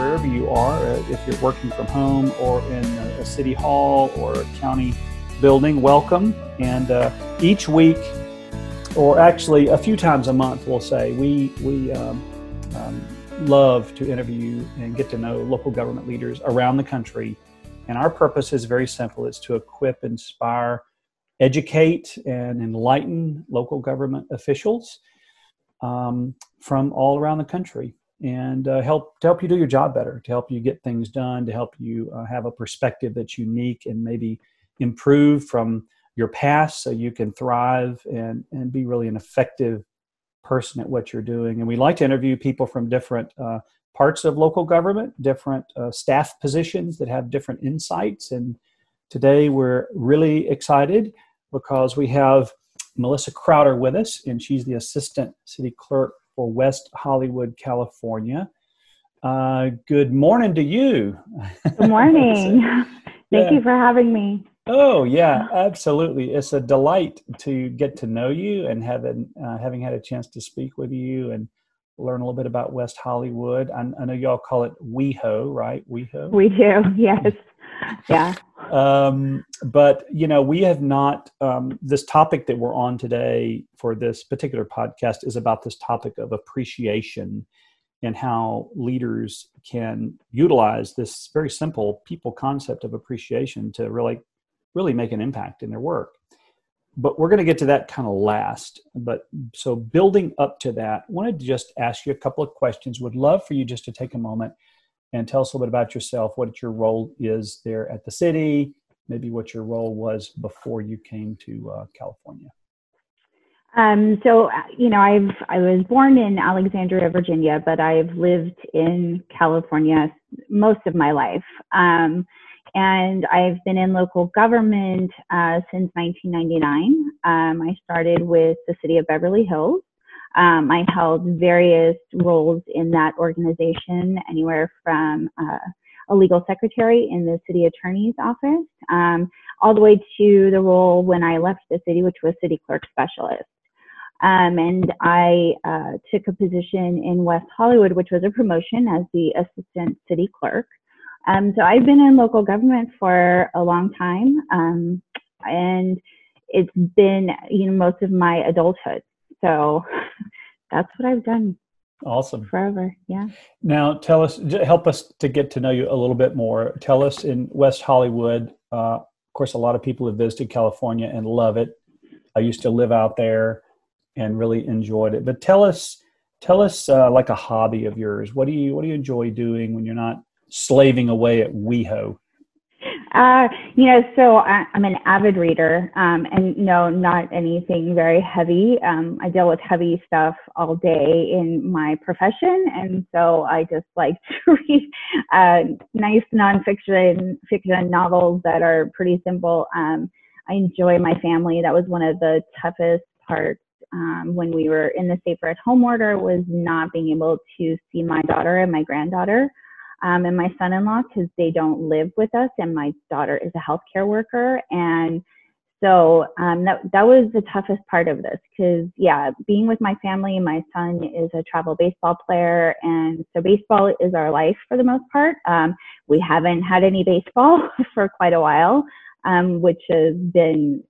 wherever you are, uh, if you're working from home or in a, a city hall or a county building, welcome. And uh, each week, or actually a few times a month, we'll say, we, we um, um, love to interview and get to know local government leaders around the country. And our purpose is very simple it's to equip, inspire, educate, and enlighten local government officials um, from all around the country and uh, help to help you do your job better, to help you get things done, to help you uh, have a perspective that's unique and maybe improve from your past so you can thrive and, and be really an effective person at what you're doing. And we like to interview people from different uh, parts of local government, different uh, staff positions that have different insights. And today we're really excited because we have Melissa Crowder with us, and she's the assistant city clerk for West Hollywood, California. Uh, good morning to you. Good morning. Thank yeah. you for having me. Oh yeah, absolutely. It's a delight to get to know you and having uh, having had a chance to speak with you and learn a little bit about West Hollywood. I, I know y'all call it WeHo, right? WeHo. We do. Yes. Yeah. Um, but you know, we have not. Um, this topic that we're on today for this particular podcast is about this topic of appreciation and how leaders can utilize this very simple people concept of appreciation to really really make an impact in their work. But we're going to get to that kind of last. But so building up to that, I wanted to just ask you a couple of questions. Would love for you just to take a moment and tell us a little bit about yourself, what your role is there at the city, maybe what your role was before you came to uh, California. Um, so, you know, I've I was born in Alexandria, Virginia, but I've lived in California most of my life. Um, and I've been in local government uh, since 1999. Um, I started with the city of Beverly Hills. Um, I held various roles in that organization, anywhere from uh, a legal secretary in the city attorney's office, um, all the way to the role when I left the city, which was city clerk specialist. Um, and I uh, took a position in West Hollywood, which was a promotion as the assistant city clerk. Um, so I've been in local government for a long time, um, and it's been you know most of my adulthood. So that's what I've done. Awesome. Forever, yeah. Now, tell us, help us to get to know you a little bit more. Tell us in West Hollywood. Uh, of course, a lot of people have visited California and love it. I used to live out there and really enjoyed it. But tell us, tell us uh, like a hobby of yours. What do you What do you enjoy doing when you're not slaving away at WeHo? Uh, you know, so I, am an avid reader, um, and no, not anything very heavy. Um, I deal with heavy stuff all day in my profession, and so I just like to read uh, nice nonfiction fiction novels that are pretty simple. Um, I enjoy my family. That was one of the toughest parts um, when we were in the safer at home order was not being able to see my daughter and my granddaughter um, and my son-in-law because they don't live with us and my daughter is a healthcare worker. And so um, that that was the toughest part of this because yeah being with my family my son is a travel baseball player and so baseball is our life for the most part. Um, we haven't had any baseball for quite a while um, which has been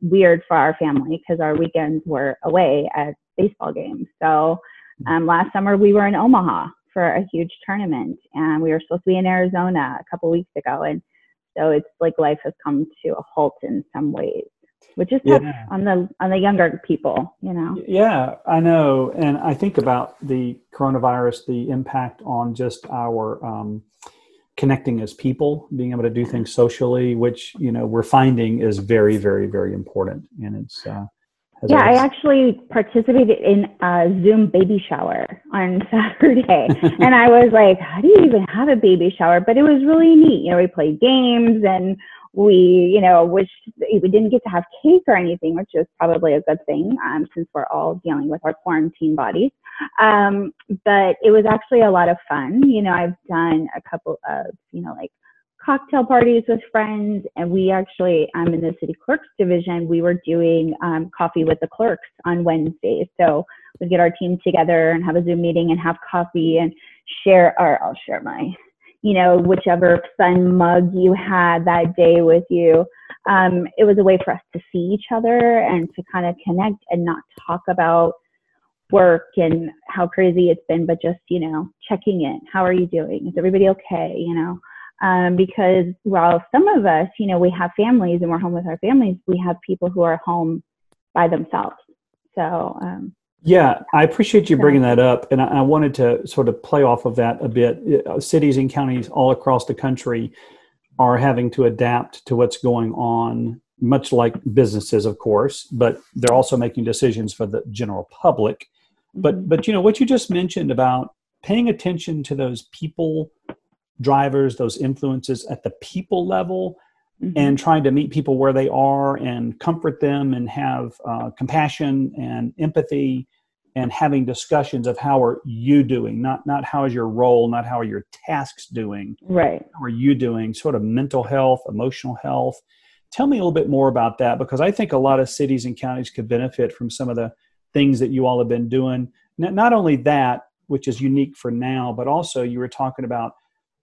weird for our family because our weekends were away at baseball games. So um, last summer we were in omaha for a huge tournament and we were supposed to be in Arizona a couple weeks ago and so it's like life has come to a halt in some ways which is tough yeah. on the on the younger people you know yeah i know and i think about the coronavirus the impact on just our um, connecting as people being able to do things socially which you know we're finding is very very very important and it's uh, yeah, I actually participated in a Zoom baby shower on Saturday. and I was like, how do you even have a baby shower? But it was really neat. You know, we played games and we, you know, which we didn't get to have cake or anything, which is probably a good thing um, since we're all dealing with our quarantine bodies. Um, but it was actually a lot of fun. You know, I've done a couple of, you know, like cocktail parties with friends. And we actually, I'm in the city clerks division, we were doing um, coffee with the clerks on Wednesdays. So we get our team together and have a Zoom meeting and have coffee and share, or I'll share my, you know, whichever fun mug you had that day with you. Um, it was a way for us to see each other and to kind of connect and not talk about work and how crazy it's been, but just, you know, checking in. How are you doing? Is everybody okay? You know, um, because while some of us, you know, we have families and we're home with our families, we have people who are home by themselves. So, um, yeah, I appreciate you bringing that up. And I, I, wanted to sort of play off of that a bit. Uh, cities and counties all across the country are having to adapt to what's going on, much like businesses, of course, but they're also making decisions for the general public. But, mm-hmm. but you know, what you just mentioned about paying attention to those people drivers, those influences at the people level, mm-hmm. and trying to meet people where they are and comfort them and have uh, compassion and empathy and having discussions of how are you doing not not how is your role not how are your tasks doing. Right. How are you doing? Sort of mental health emotional health. Tell me a little bit more about that because i think a lot of cities and counties could benefit from some of the things that you all have been doing. Not only that which is unique for now but also you were talking about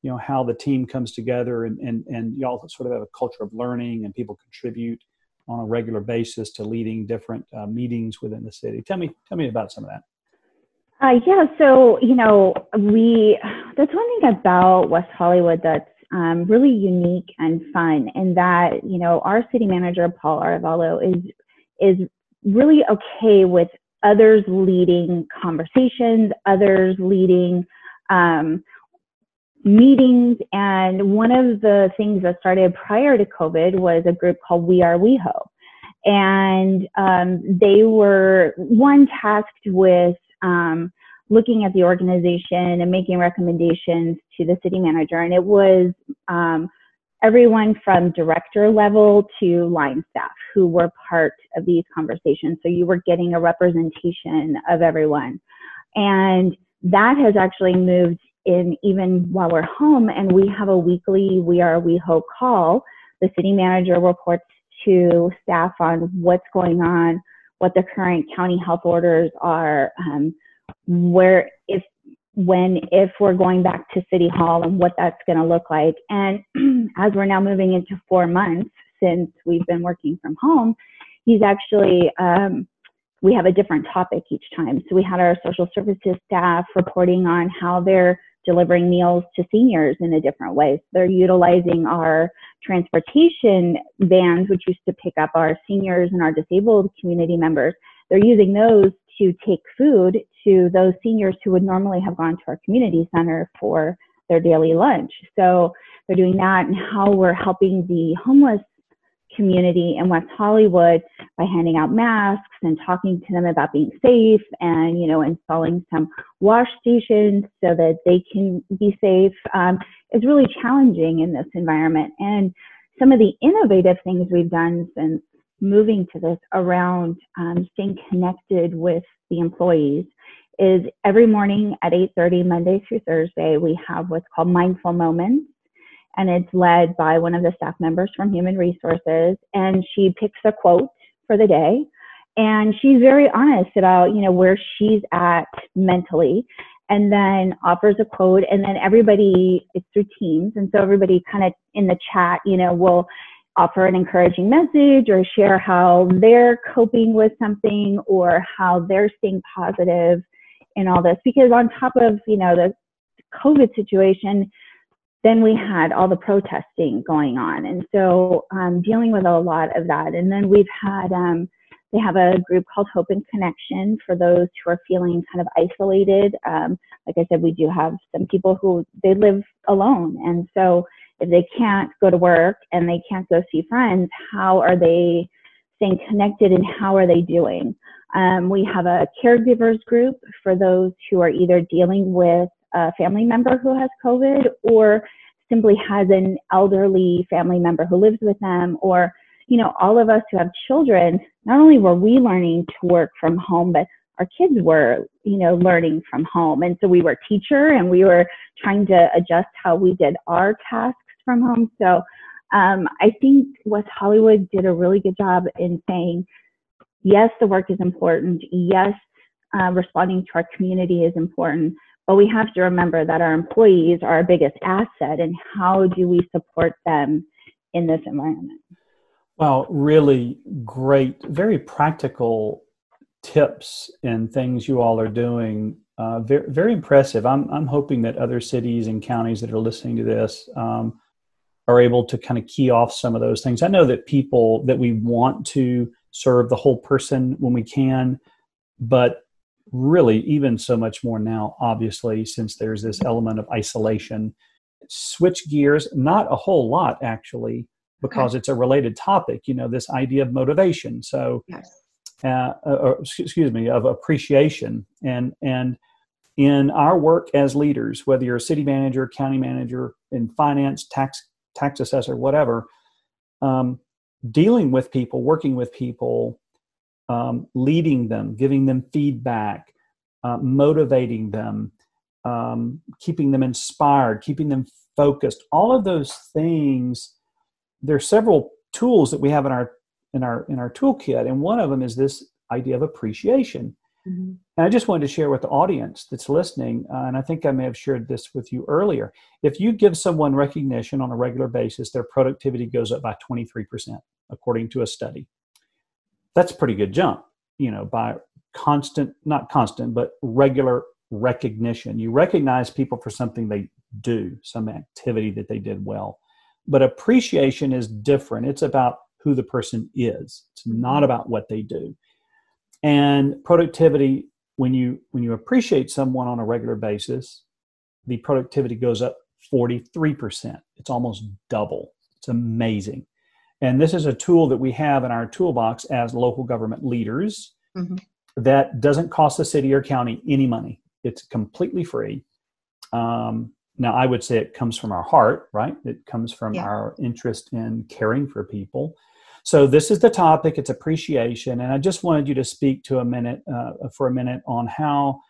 you know how the team comes together and and and y'all sort of have a culture of learning and people contribute on a regular basis to leading different uh, meetings within the city. Tell me tell me about some of that. Uh, yeah, so you know we that's one thing about West Hollywood that's um, really unique and fun, in that you know our city manager Paul Arevalo is is really okay with others leading conversations, others leading um, meetings. And one of the things that started prior to COVID was a group called We Are WeHo. And um, they were one tasked with um, looking at the organization and making recommendations to the city manager. And it was um, everyone from director level to line staff who were part of these conversations. So you were getting a representation of everyone. And that has actually moved in even while we're home and we have a weekly we are WeHo call the city manager reports to staff on what's going on what the current county health orders are um, where if when if we're going back to city hall and what that's going to look like. And as we're now moving into four months since we've been working from home he's actually um, we have a different topic each time. So we had our social services staff reporting on how they're delivering meals to seniors in a different way. So they're utilizing our transportation vans, which used to pick up our seniors and our disabled community members. They're using those to take food to those seniors who would normally have gone to our community center for their daily lunch. So they're doing that and how we're helping the homeless community in West Hollywood by handing out masks and talking to them about being safe and, you know, installing some wash stations so that they can be safe um, is really challenging in this environment. And some of the innovative things we've done since moving to this around um, staying connected with the employees is every morning at 8.30 monday through thursday we have what's called mindful moments and it's led by one of the staff members from Human Resources. And she picks a quote for the day, and she's very honest about you know where she's at mentally, and then offers a quote, and then everybody it's through Teams, and so everybody kind of in the chat, you know, will offer an encouraging message or share how they're coping with something or how they're staying positive in all this because on top of you know the covid situation then we had all the protesting going on. And so um, dealing with a lot of that. And then we've had, um, they have a group called Hope and Connection for those who are feeling kind of isolated. Um, like I said, we do have some people who they live alone. And so if they can't go to work and they can't go see friends, how are they staying connected and how are they doing? Um, we have a caregivers group for those who are either dealing with a family member who has COVID or simply has an elderly family member who lives with them or you know all of us who have children not only were we learning to work from home but our kids were you know learning from home and so we were teacher and we were trying to adjust how we did our tasks from home. So um, I think West Hollywood did a really good job in saying, yes, the work is important. Yes, uh, responding to our community is important. But we have to remember that our employees are our biggest asset, and how do we support them in this environment? Well, really great, very practical tips and things you all are doing. Uh, very, very impressive. I'm, I'm hoping that other cities and counties that are listening to this um, are able to kind of key off some of those things. I know that people that we want to serve the whole person when we can, but really even so much more now, obviously, since there's this element of isolation. Switch gears, not a whole lot actually, because okay. it's a related topic, you know, this idea of motivation. So, yes. uh, or, excuse me, of appreciation. And, and in our work as leaders, whether you're a city manager, county manager, in finance, tax tax assessor, whatever, um, dealing with people, working with people, um, leading them, giving them feedback, uh, motivating them, um, keeping them inspired, keeping them focused. All of those things. There are several tools that we have in our in our in our toolkit, and one of them is this idea of appreciation. Mm-hmm. And I just wanted to share with the audience that's listening, uh, and I think I may have shared this with you earlier. If you give someone recognition on a regular basis, their productivity goes up by 23%, according to a study. That's a pretty good jump, you know, by constant, not constant, but regular recognition. You recognize people for something they do, some activity that they did well. But appreciation is different. It's about who the person is, it's not mm-hmm. about what they do and productivity when you when you appreciate someone on a regular basis the productivity goes up 43% it's almost double it's amazing and this is a tool that we have in our toolbox as local government leaders mm-hmm. that doesn't cost the city or county any money it's completely free um, now i would say it comes from our heart right it comes from yeah. our interest in caring for people so this is the topic. It's appreciation, and I just wanted you to speak to a minute uh, for a minute on how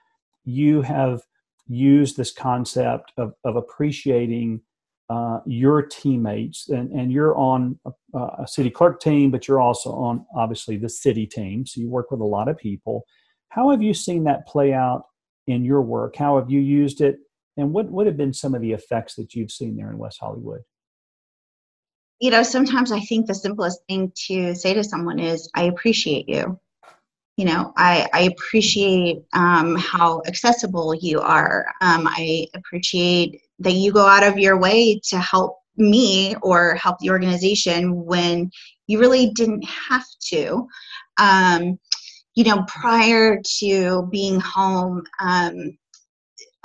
you have used this concept of, of appreciating uh, your teammates, and, and you're on a, a, city clerk team, but you're also on obviously the city team. So you work with a lot of people. How have you seen that play out in your work? How have you used it? And what would have been some of the effects that you've seen there in West Hollywood? you know, sometimes I think the simplest thing to say to someone is, I appreciate you. You know, I, I appreciate um, how accessible you are. Um, I appreciate that you go out of your way to help me or help the organization when you really didn't have to. Um, you know, prior to being home, um,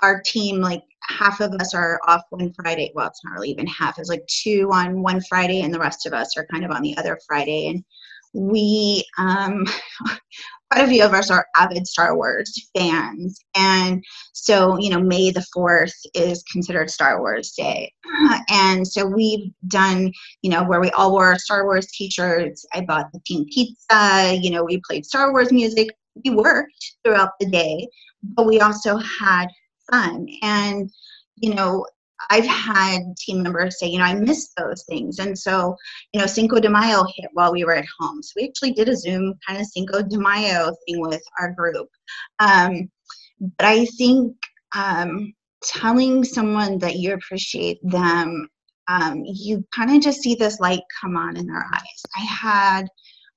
our team like half of us are off one Friday. Well, it's not really even half. It's like two on one Friday, and the rest of us are kind of on the other Friday. And we, um, quite a few of us are avid Star Wars fans. And so, you know, May the 4th is considered Star Wars Day. And so we've done, you know, where we all wore Star Wars t shirts. I bought the team pizza. You know, we played Star Wars music. We worked throughout the day, but we also had fun. And, you know, I've had team members say, you know, I miss those things. And so, you know, Cinco de Mayo hit while we were at home. So we actually did a Zoom kind of Cinco de Mayo thing with our group. Um, but I think um, telling someone that you appreciate them, um, you kind of just see this light come on in their eyes. I had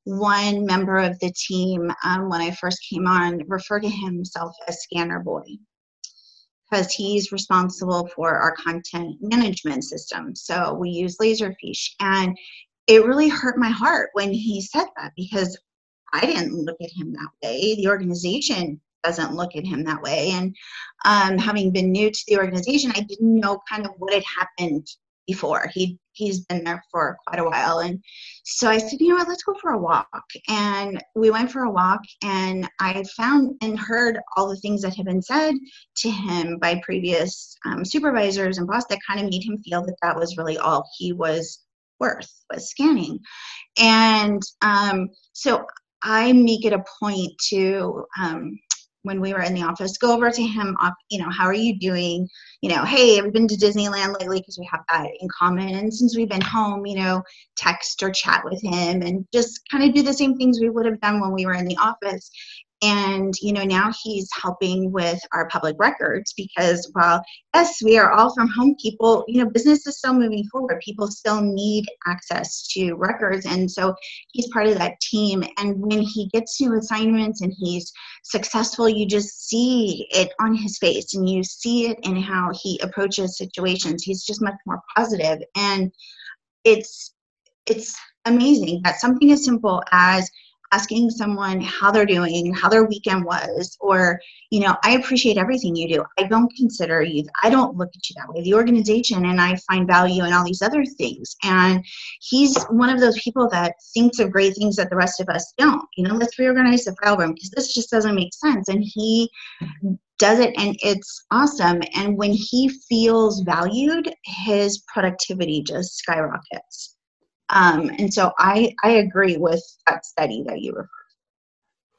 one member of the team um, when I first came on refer to himself as Scanner Boy because he's responsible for our content management system. So we use Laserfiche. And it really hurt my heart when he said that because I didn't look at him that way. The organization doesn't look at him that way. And um, having been new to the organization, I didn't know kind of what had happened before. He he's been there for quite a while, and so I said, you know what, let's go for a walk. And we went for a walk, and I found and heard all the things that had been said to him by previous um, supervisors and boss that kind of made him feel that that was really all he was worth was scanning. And um, so I make it a point to um, when we were in the office, go over to him, you know, how are you doing? You know, hey, have you been to Disneyland lately? Because we have that in common. And since we've been home, you know, text or chat with him and just kind of do the same things we would have done when we were in the office and you know now he's helping with our public records because while yes we are all from home people. You know business is still moving forward. People still need access to records. And so he's part of that team. And when he gets new assignments and he's successful you just see it on his face and you see it in how he approaches situations. He's just much more positive. And it's it's amazing that something as simple as asking someone how they're doing, how their weekend was, or, you know, I appreciate everything you do. I don't consider you, I don't look at you that way. The organization, and I find value in all these other things. And he's one of those people that thinks of great things that the rest of us don't. You know, let's reorganize the file room because this just doesn't make sense. And he does it and it's awesome. And when he feels valued, his productivity just skyrockets. Um, and so I, I agree with that study that you referred to.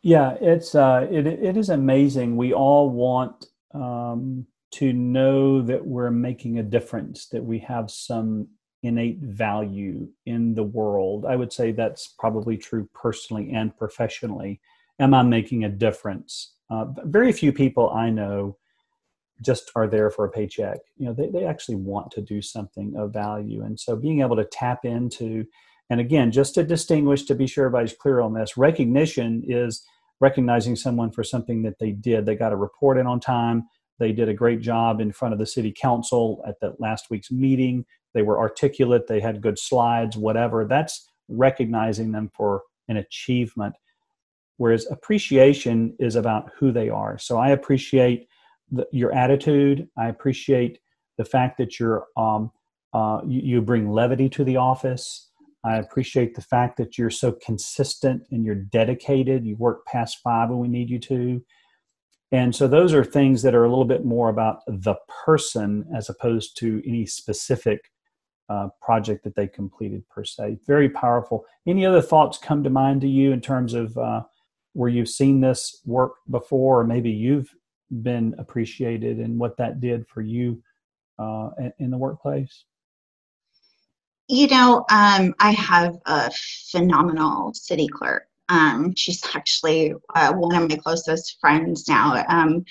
Yeah, it's uh, it, it is amazing. We all want um, to know that we're making a difference, that we have some innate value in the world. I would say that's probably true personally and professionally. Am I making a difference? Uh, very few people I know just are there for a paycheck. You know, they, they actually want to do something of value. And so being able to tap into, and again, just to distinguish, to be sure everybody's clear on this, recognition is recognizing someone for something that they did. They got a report in on time. They did a great job in front of the city council at the last week's meeting. They were articulate. They had good slides, whatever. That's recognizing them for an achievement. Whereas appreciation is about who they are. So I appreciate the, your attitude. I appreciate the fact that you're um, uh, you, you, bring levity to the office. I appreciate the fact that you're so consistent and you're dedicated. You work past five when we need you to. And so those are things that are a little bit more about the person as opposed to any specific uh, project that they completed per se. Very powerful. Any other thoughts come to mind to you in terms of uh, where you've seen this work before, or maybe you've been appreciated and what that did for you uh, in the workplace? You know, um, I have a phenomenal city clerk. Um, she's actually uh, one of my closest friends now. Um,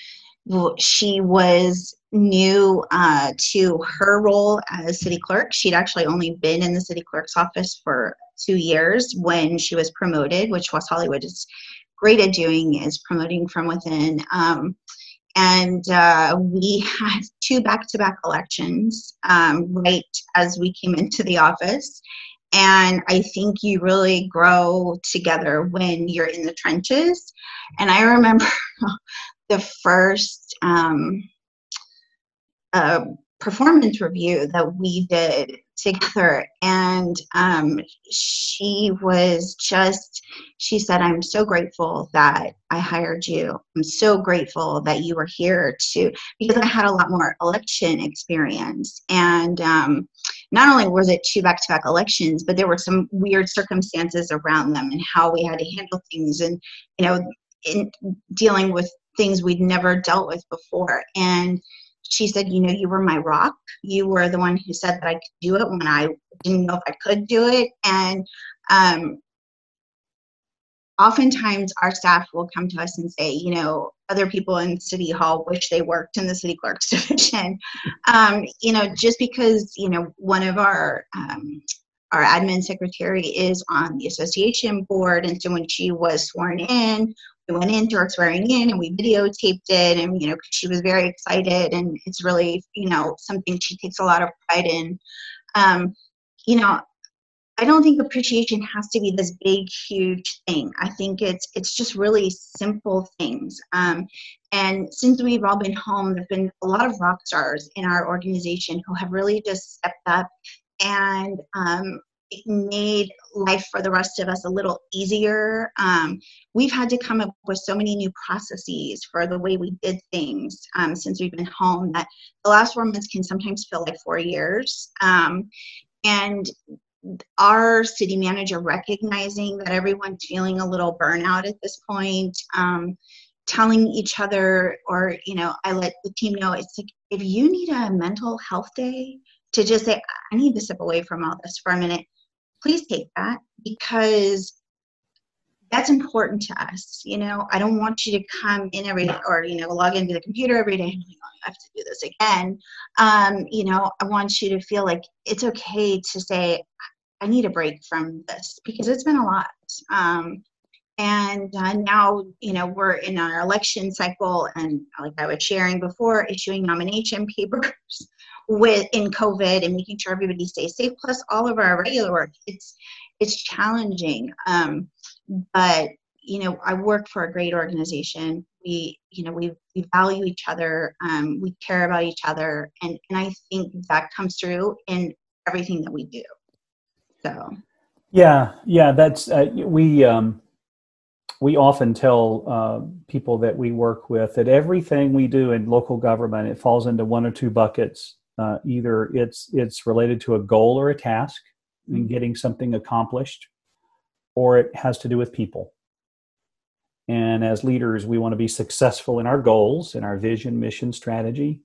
she was new uh, to her role as city clerk. She'd actually only been in the city clerk's office for two years when she was promoted, which West Hollywood is great at doing, is promoting from within. Um, and uh, we had two back-to-back elections um, right as we came into the office. And i think you really grow together when you're in the trenches. And i remember the first um, uh, performance review that we did together. And um, she was just she said i'm so grateful that i hired you. I'm so grateful that you were here to because i had a lot more election experience. And um, not only was it two back-to-back elections but there were some weird circumstances around them and how we had to handle things and you know in dealing with things we'd never dealt with before. And she said, You know, you were my rock. You were the one who said that I could do it when I didn't know if I could do it. And um, oftentimes our staff will come to us and say, You know, other people in City Hall wish they worked in the city clerk's division. Um, you know, just because, you know, one of our um, our admin secretary is on the association board and so when she was sworn in we went into her swearing in and we videotaped it and you know she was very excited and it's really you know something she takes a lot of pride in. Um, you know i don't think appreciation has to be this big huge thing. I think it's it's just really simple things. Um, and since we've all been home there've been a lot of rock stars in our organization who have really just stepped up and um, made life for the rest of us a little easier. Um, we've had to come up with so many new processes for the way we did things um, since we've been home that the last four months can sometimes feel like four years. Um, and our city manager recognizing that everyone's feeling a little burnout at this point um, telling each other or you know i let the team know it's like if you need a mental health day to just say i need to step away from all this for a minute please take that because that's important to us you know? I don't want you to come in every or you know log into the computer every day and like, oh, i have to do this again. Um, you know i want you to feel like it's okay to say i need a break from this because it's been a lot. Um, and uh, now you know we're in our election cycle and like i was sharing before issuing nomination papers with in covid and making sure everybody stays safe plus all of our regular work it's it's challenging um, but you know i work for a great organization. We you know we, we value each other um, we care about each other and and i think that comes through in everything that we do. So. Yeah yeah that's uh, we um we often tell uh, people that we work with that everything we do in local government it falls into one or two buckets. Uh, either it's it's related to a goal or a task in mm-hmm. getting something accomplished, or it has to do with people. And as leaders, we want to be successful in our goals, in our vision, mission, strategy,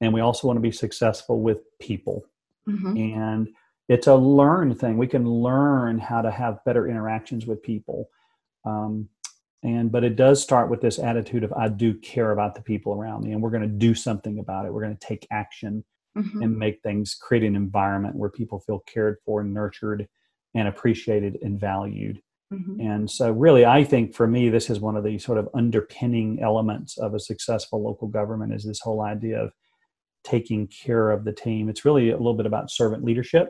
and we also want to be successful with people. Mm-hmm. And it's a learn thing. We can learn how to have better interactions with people um, and but it does start with this attitude of I do care about the people around me, and we're going to do something about it. We're going to take action mm-hmm. and make things create an environment where people feel cared for, nurtured, and appreciated and valued. Mm-hmm. And so, really, I think for me, this is one of the sort of underpinning elements of a successful local government is this whole idea of taking care of the team. It's really a little bit about servant leadership,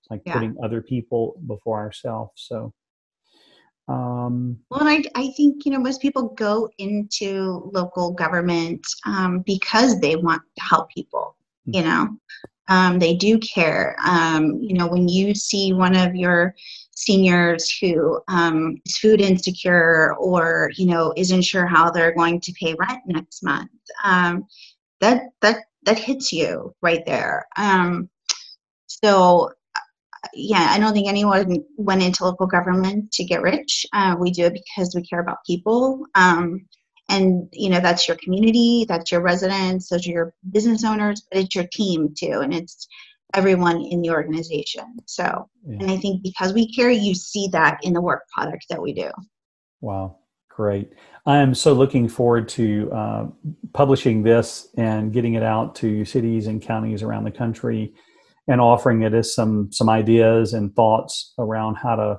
it's like yeah. putting other people before ourselves. So, um, well, and I, I think, you know, most people go into local government um, because they want to help people, you mm-hmm. know. Um, they do care. Um, you know, when you see one of your seniors who um, is food insecure or, you know, isn't sure how they're going to pay rent next month, um, that, that, that hits you right there. so yeah, I don't think anyone went into local government to get rich. Uh, we do it because we care about people. Um, and you know that's your community, that's your residents, those are your business owners, but it's your team too, and it's everyone in the organization. So, yeah. and I think because we care, you see that in the work product that we do. Wow, great! I am so looking forward to uh, publishing this and getting it out to cities and counties around the country and offering it as some some ideas and thoughts around how to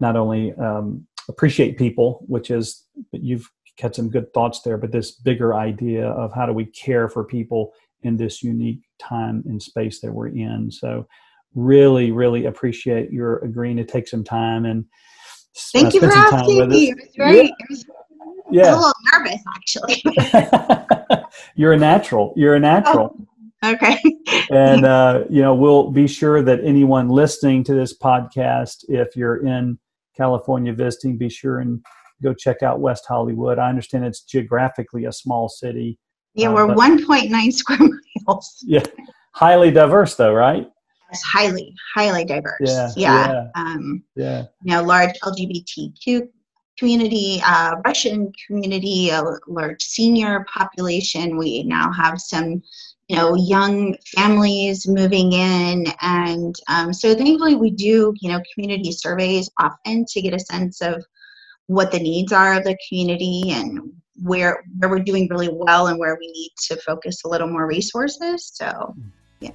not only um, appreciate people, which is you've had some good thoughts there, but this bigger idea of how do we care for people in this unique time and space that we're in. So, really, really appreciate your agreeing to take some time and thank uh, you for asking me. It was very, yeah. was, yeah. a little nervous actually. You're a natural. You're a natural. Oh. Okay. and uh, you know, we'll be sure that anyone listening to this podcast, if you're in California visiting, be sure and go check out West Hollywood. I understand it's geographically a small city. Yeah, uh, we're 1.9 square miles. Yeah, highly diverse, though, right? It's highly, highly diverse. Yeah, yeah, yeah. Um, yeah. You know, large LGBTQ community, uh, Russian community, a large senior population. We now have some you know young families moving in. And um, so thankfully we do you know community surveys often to get a sense of what the needs are of the community and where where we're doing really well and where we need to focus a little more resources. So yeah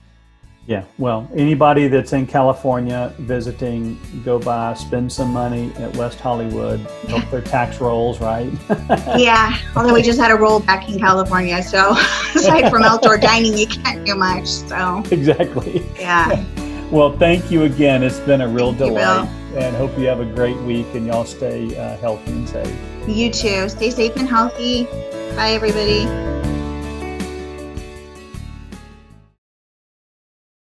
yeah well anybody that's in california visiting go by spend some money at west hollywood. Help their tax rolls right? Yeah although we just had a roll back in california so aside from outdoor dining you can't do much so. Exactly. Yeah. Well thank you again. It's been a real thank delight and hope you have a great week and y'all stay uh, healthy and safe. You too. Stay safe and healthy. Bye everybody